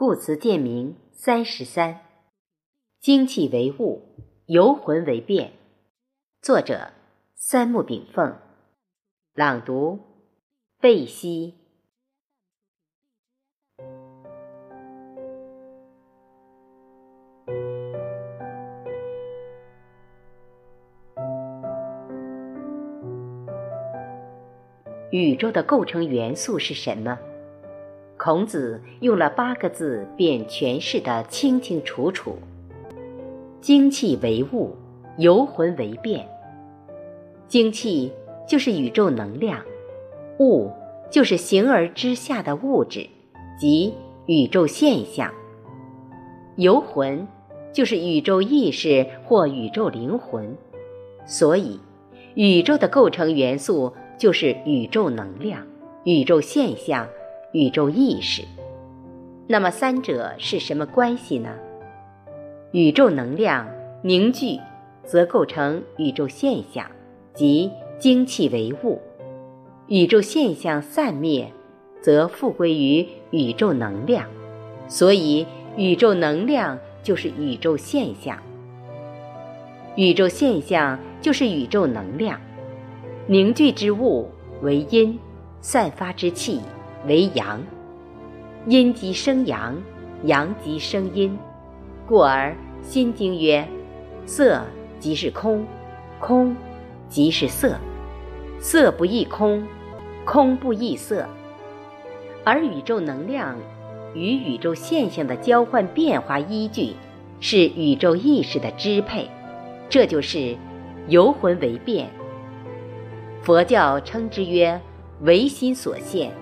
故词鉴明三十三，精气为物，游魂为变。作者：三木炳凤。朗读：贝西。宇宙的构成元素是什么？孔子用了八个字便诠释得清清楚楚：精气为物，游魂为变。精气就是宇宙能量，物就是形而之下的物质，即宇宙现象。游魂就是宇宙意识或宇宙灵魂。所以，宇宙的构成元素就是宇宙能量、宇宙现象。宇宙意识，那么三者是什么关系呢？宇宙能量凝聚，则构成宇宙现象，即精气为物；宇宙现象散灭，则复归于宇宙能量。所以，宇宙能量就是宇宙现象，宇宙现象就是宇宙能量。凝聚之物为阴，散发之气。为阳，阴即生阳，阳即生阴，故而《心经》曰：“色即是空，空即是色，色不异空，空不异色。”而宇宙能量与宇宙现象的交换变化依据是宇宙意识的支配，这就是游魂为变。佛教称之曰唯心所现。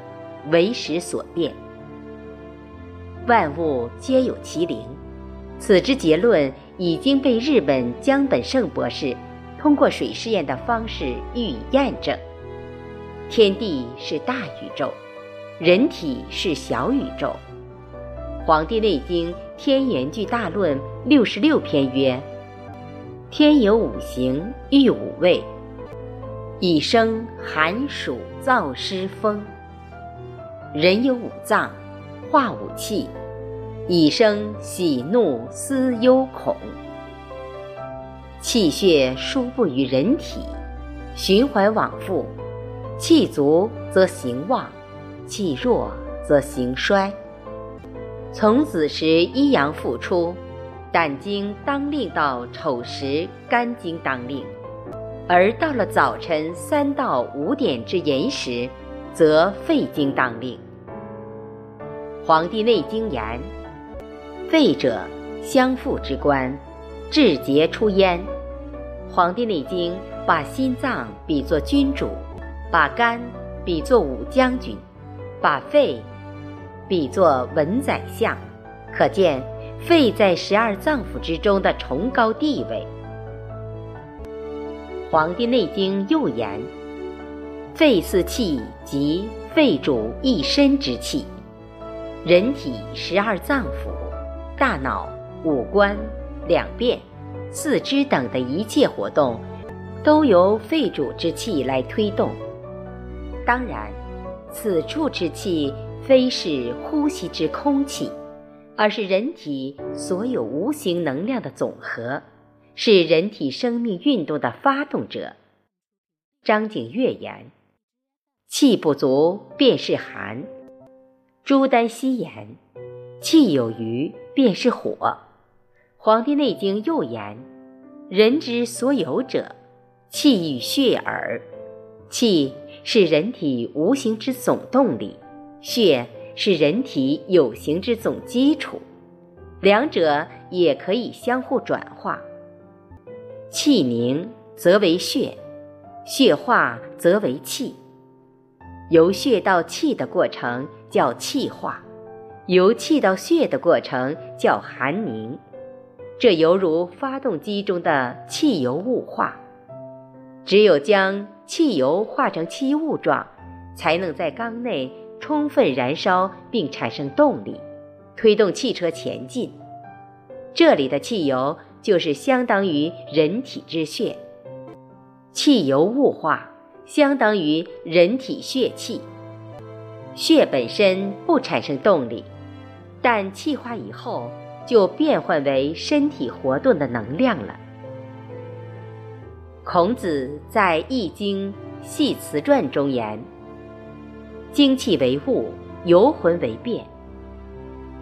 为时所变，万物皆有其灵。此之结论已经被日本江本胜博士通过水试验的方式予以验证。天地是大宇宙，人体是小宇宙。《黄帝内经·天元纪大论》六十六篇曰：“天有五行，育五味，以生寒暑燥湿风。”人有五脏，化五气，以生喜怒思忧恐。气血输布于人体，循环往复，气足则行旺，气弱则行衰。从子时一阳复出，胆经当令到丑时肝经当令，而到了早晨三到五点之寅时，则肺经当令。《黄帝内经》言：“肺者，相父之官，志节出焉。”《黄帝内经》把心脏比作君主，把肝比作武将军，把肺比作文宰相，可见肺在十二脏腑之中的崇高地位。《黄帝内经》又言：“肺四气，即肺主一身之气。”人体十二脏腑、大脑、五官、两便、四肢等的一切活动，都由肺主之气来推动。当然，此处之气非是呼吸之空气，而是人体所有无形能量的总和，是人体生命运动的发动者。张景岳言：“气不足便是寒。”朱丹溪言：“气有余便是火。”《黄帝内经》又言：“人之所有者，气与血耳。”气是人体无形之总动力，血是人体有形之总基础，两者也可以相互转化。气凝则为血，血化则为气。由血到气的过程叫气化，由气到血的过程叫寒凝。这犹如发动机中的汽油雾化。只有将汽油化成气雾状，才能在缸内充分燃烧并产生动力，推动汽车前进。这里的汽油就是相当于人体之血。汽油雾化。相当于人体血气，血本身不产生动力，但气化以后就变换为身体活动的能量了。孔子在《易经·系辞传》中言：“精气为物，游魂为变。”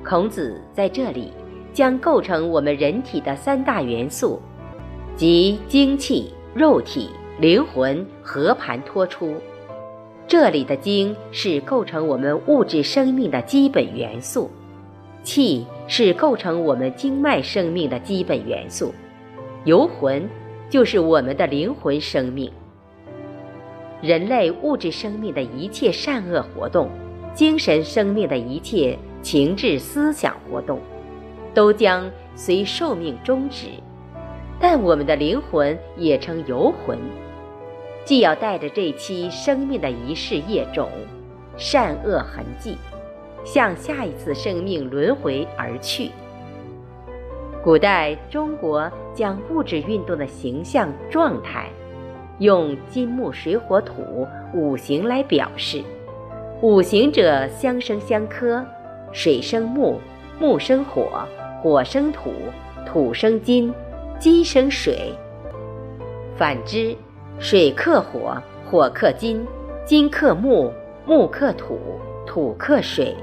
孔子在这里将构成我们人体的三大元素，即精气、肉体、灵魂和盘托出。这里的精是构成我们物质生命的基本元素，气是构成我们经脉生命的基本元素，游魂。就是我们的灵魂生命，人类物质生命的一切善恶活动，精神生命的一切情志思想活动，都将随寿命终止。但我们的灵魂也称游魂，既要带着这期生命的一世业种、善恶痕迹，向下一次生命轮回而去。古代中国将物质运动的形象状态，用金木水火土五行来表示。五行者相生相克，水生木，木生火，火生土，土生金，金生水。反之，水克火，火克金，金克木，木克土，土克水。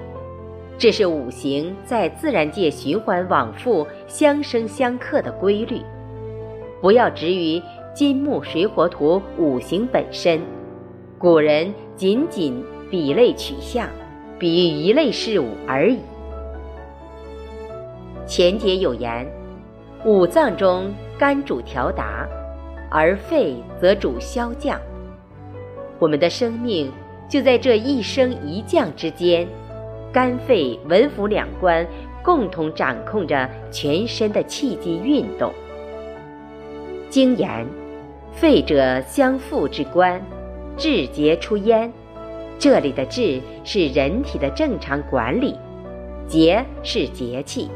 这是五行在自然界循环往复、相生相克的规律。不要执于金木水火土五行本身，古人仅仅比类取象，比喻一类事物而已。前节有言：五脏中肝主调达，而肺则主消降。我们的生命就在这一升一降之间。肝肺文府两官共同掌控着全身的气机运动。经言：“肺者，相父之官，志节出焉。”这里的“志”是人体的正常管理，“节”是节气。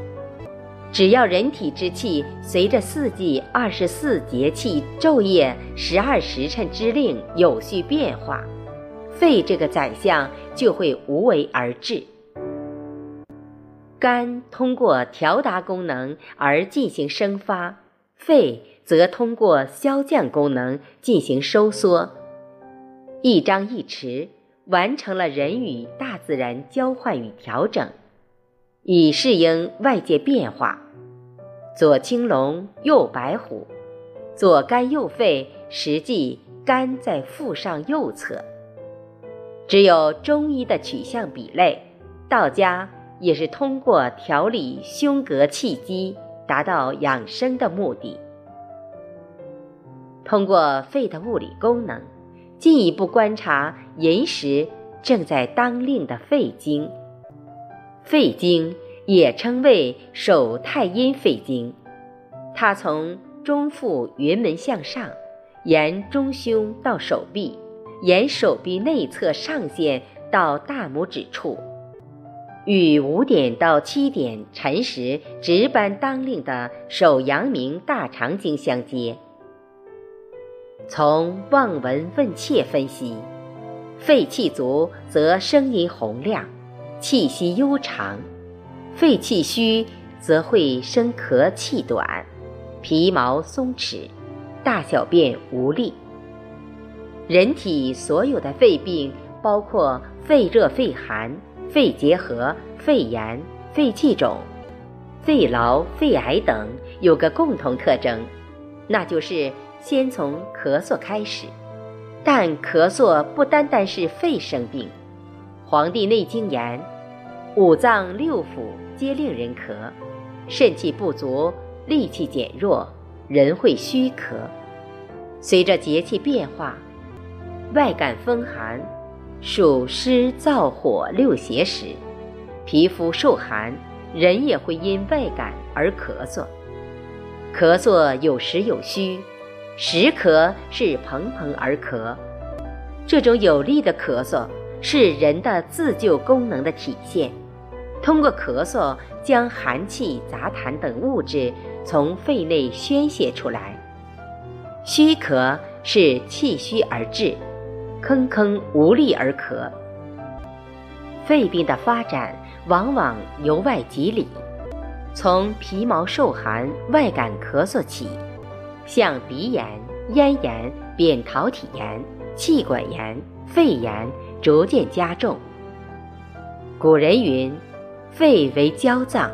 只要人体之气随着四季二十四节气、昼夜十二时辰之令有序变化，肺这个宰相就会无为而治。肝通过调达功能而进行生发，肺则通过消降功能进行收缩，一张一弛，完成了人与大自然交换与调整，以适应外界变化。左青龙，右白虎，左肝右肺，实际肝在腹上右侧。只有中医的取向比类，道家。也是通过调理胸膈气机，达到养生的目的。通过肺的物理功能，进一步观察寅时正在当令的肺经。肺经也称为手太阴肺经，它从中腹云门向上，沿中胸到手臂，沿手臂内侧上线到大拇指处。与五点到七点辰时值班当令的手阳明大肠经相接。从望闻问切分析，肺气足则声音洪亮，气息悠长；肺气虚则会生咳气短，皮毛松弛，大小便无力。人体所有的肺病，包括肺热、肺寒。肺结核、肺炎、肺气肿、肺痨、肺癌等有个共同特征，那就是先从咳嗽开始。但咳嗽不单单是肺生病，《黄帝内经》言：“五脏六腑皆令人咳，肾气不足，力气减弱，人会虚咳。”随着节气变化，外感风寒。暑湿燥火六邪时，皮肤受寒，人也会因外感而咳嗽。咳嗽有实有虚，实咳是蓬蓬而咳，这种有力的咳嗽是人的自救功能的体现。通过咳嗽将寒气、杂痰等物质从肺内宣泄出来。虚咳是气虚而至。吭吭无力而咳，肺病的发展往往由外及里，从皮毛受寒、外感咳嗽起，向鼻炎、咽炎、扁桃体炎、气管炎、肺炎逐渐加重。古人云：“肺为娇脏，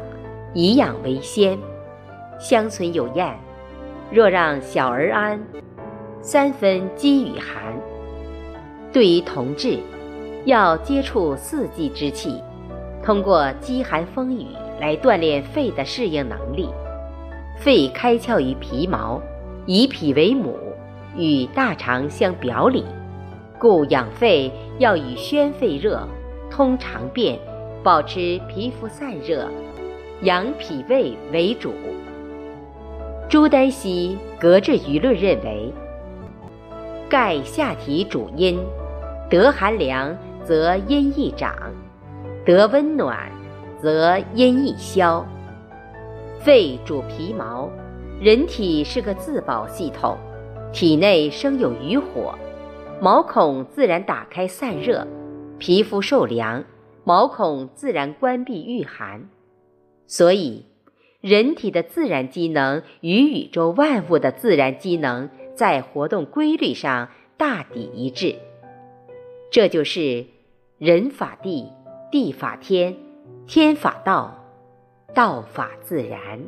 以养为先。”乡村有谚：“若让小儿安，三分饥与寒。”对于同志，要接触四季之气。通过饥寒风雨来锻炼肺的适应能力。肺开窍于皮毛，以脾为母，与大肠相表里，故养肺要以宣肺热、通肠便、保持皮肤散热、养脾胃为主。朱丹溪隔着舆论认为，盖下体主阴，得寒凉则阴易长。得温暖，则阴易消。肺主皮毛，人体是个自保系统，体内生有余火，毛孔自然打开散热，皮肤受凉，毛孔自然关闭御寒。所以，人体的自然机能与宇宙万物的自然机能在活动规律上大抵一致。这就是人法地。地法天，天法道，道法自然。